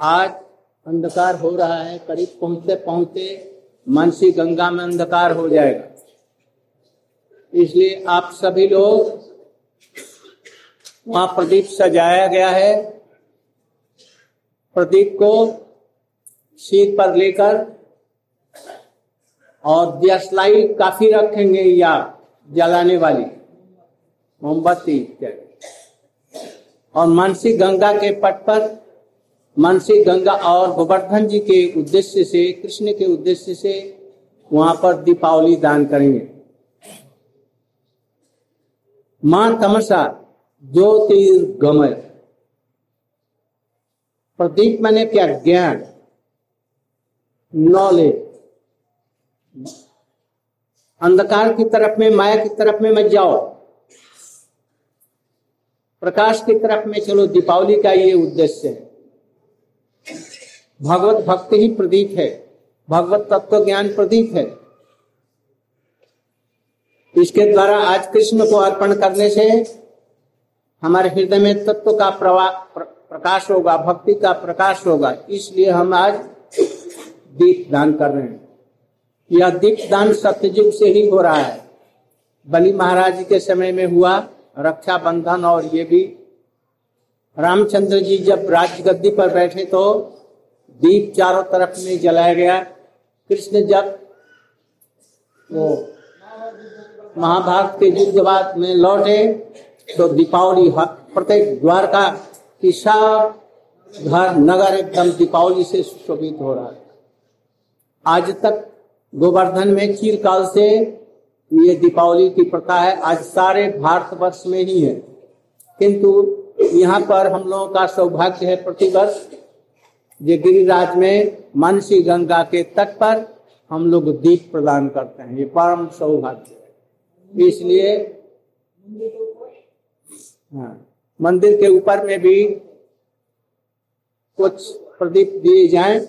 आज अंधकार हो रहा है, करीब पहुँचते पहुँचते मानसी गंगा में अंधकार हो जाएगा। इसलिए आप सभी लोग वहाँ प्रदीप सजाया गया है। प्रदीप को सीट पर लेकर और दियासलाई काफ़ी रखेंगे या जलाने वाली, मोमबत्ती और मानसी गंगा के पट पर मानसी गंगा और गोवर्धन जी के उद्देश्य से, कृष्ण के उद्देश्य से वहाँ पर दीपावली दान करेंगे। माँ तमसा ज्योतिर्गमय प्रदीप, मैंने क्या ज्ञान? नॉलेज। अंधकार की तरफ़ में, माया की तरफ़ में मत जाओ। प्रकाश की तरफ़ में चलो, दीपावली का ये उद्देश्य है। भगवत भक्ति ही प्रदीप है। भगवत तत्व ज्ञान प्रदीप है। इसके द्वारा आज कृष्ण को अर्पण करने से हमारे हृदय में तत्व का प्रवाह प्र, प्रकाश होगा भक्ति का प्रकाश होगा। इसलिए हम आज दीप दान कर रहे हैं। यह दीप दान सत्ययुग से ही हो रहा है। बलि महाराज के समय में हुआ रक्षाबंधन और ये भी। रामचंद्र जी जब राज गद्दी पर बैठे तो दीप चारों तरफ़ में जलाया गया। कृष्ण जब वो महाभारत के युद्ध बाद में लौटे तो दीपावली प्रत्येक द्वारका की सब घर, नगर एकदम दीपावली से सुशोभित हो रहा है आज तक गोवर्धन में चीर काल से ये दीपावली की प्रथा है। आज सारे भारतवर्ष में ही है। किंतु यहाँ पर हम लोगों का सौभाग्य है प्रतिवर्ष ये गिरिराज में मानसी गंगा के तट पर हम लोग दीप प्रदान करते हैं। ये परम सौभाग्य है। इसलिए हाँ मंदिर के ऊपर में भी कुछ प्रदीप दिए जाएँ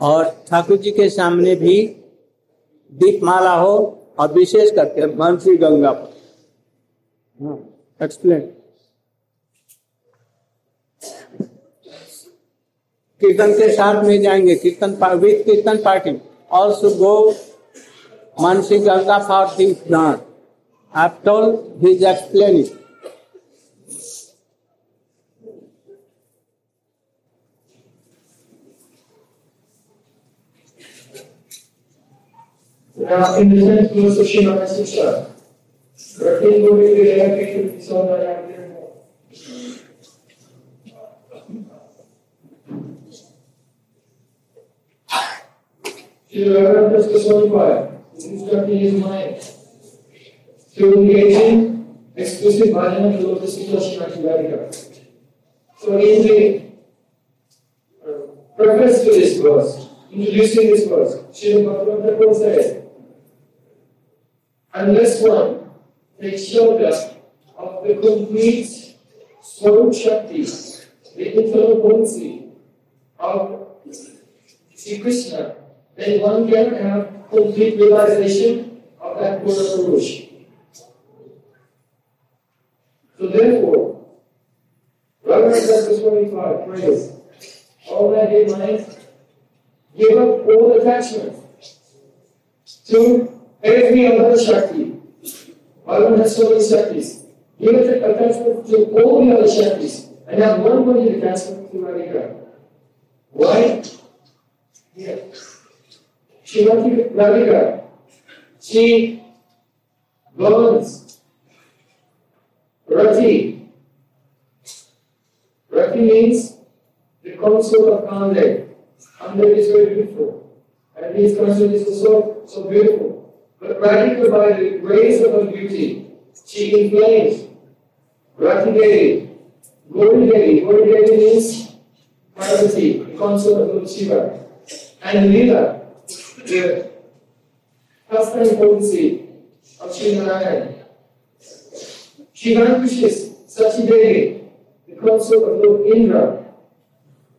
और ठाकुर जी के सामने भी दीपमाला हो और विशेष करके मानसी गंगा पर। एक्सप्लेन कीर्तन के साथ में जाएँगे कीर्तन विद कीर्तन पार्टी और टू गो मानसिक गंगा फॉर दिस डांस आप told his explaining in the sense to associate on a sister. But people will be reacting to this one Sona Yakir Shri Raghav personified, instructing his mind to engage in exclusive feet of Srimati Radhika. So in the uh, preface to this verse, introducing this verse, Sri Bhagavad Thakur said, unless one takes shelter of the complete Swarup Shakti, the internal potency of Sri Krishna, then one can have complete realization of that Purna Purush. So therefore, Raghunath chapter 25 prays, all that in mind, give up all attachment to every other Shakti. Many Shaktis. Give up attachment to all the other Shaktis and have one complete attachment to Radhika. Why? Yeah. Srimati Radhika, she burns Rati. Rati means the consort of Kamdev. Kamdev is very beautiful. And his consort is so, so beautiful. But Radhika, by the grace of her beauty, she inflames Rati Devi. Gauri Devi. Gauri Devi means Parvati, the consort of Lord Shiva. And Lila, the custom potency of Sri Narayan. She vanquishes Sachi the consort of Lord Indra,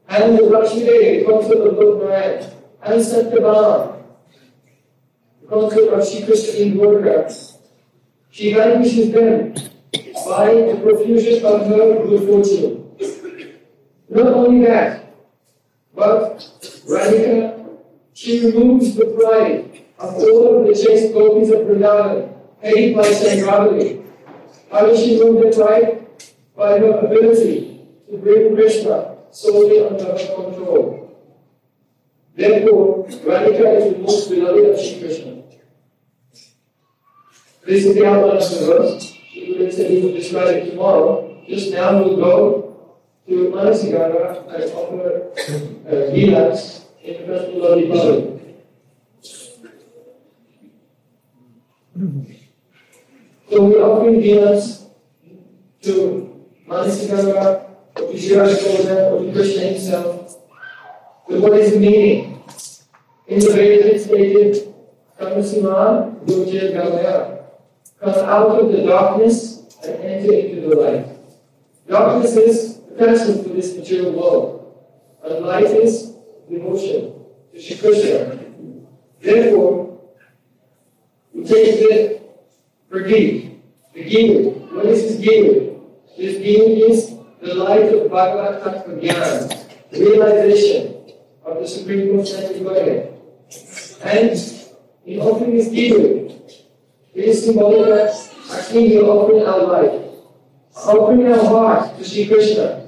and the Lakshmi Devi, the consort of Lord Narayan, and Satyabhama, the consort of Shri Krishna in Dwarka. She vanquishes them by the profusion of her good fortune. Not only that, but Radhika, she removes the pride of all the chaste gopis of Vrindavan, paid by Chandravali. How does she remove the pride? By her ability to bring Krishna solely under her control. Therefore, Radhika is the most beloved of Shri Krishna. This is the outline of the verse. We will we will describe it tomorrow. Just now we'll go to Manasi Ganga and offer uh, Gilas So we're offering Gilas to Manasi Ganga, to Shirash or to Krishna himself. But what is the meaning? In the Vedas it's stated, Kamasiman Dujya Gamaya. Come out of the darkness and enter into the light. Darkness is the present for this material world, and light is devotion to Shri Krishna. Therefore, we take the forgive, the Gimel. What is this Gimel? This Gimel is the light of Bhagavad Tattva Gyan, realization of the Supreme Personality Godhead. And in offering this Gimel, it is symbolic that actually we offering our life, offering our heart to Sri Krishna.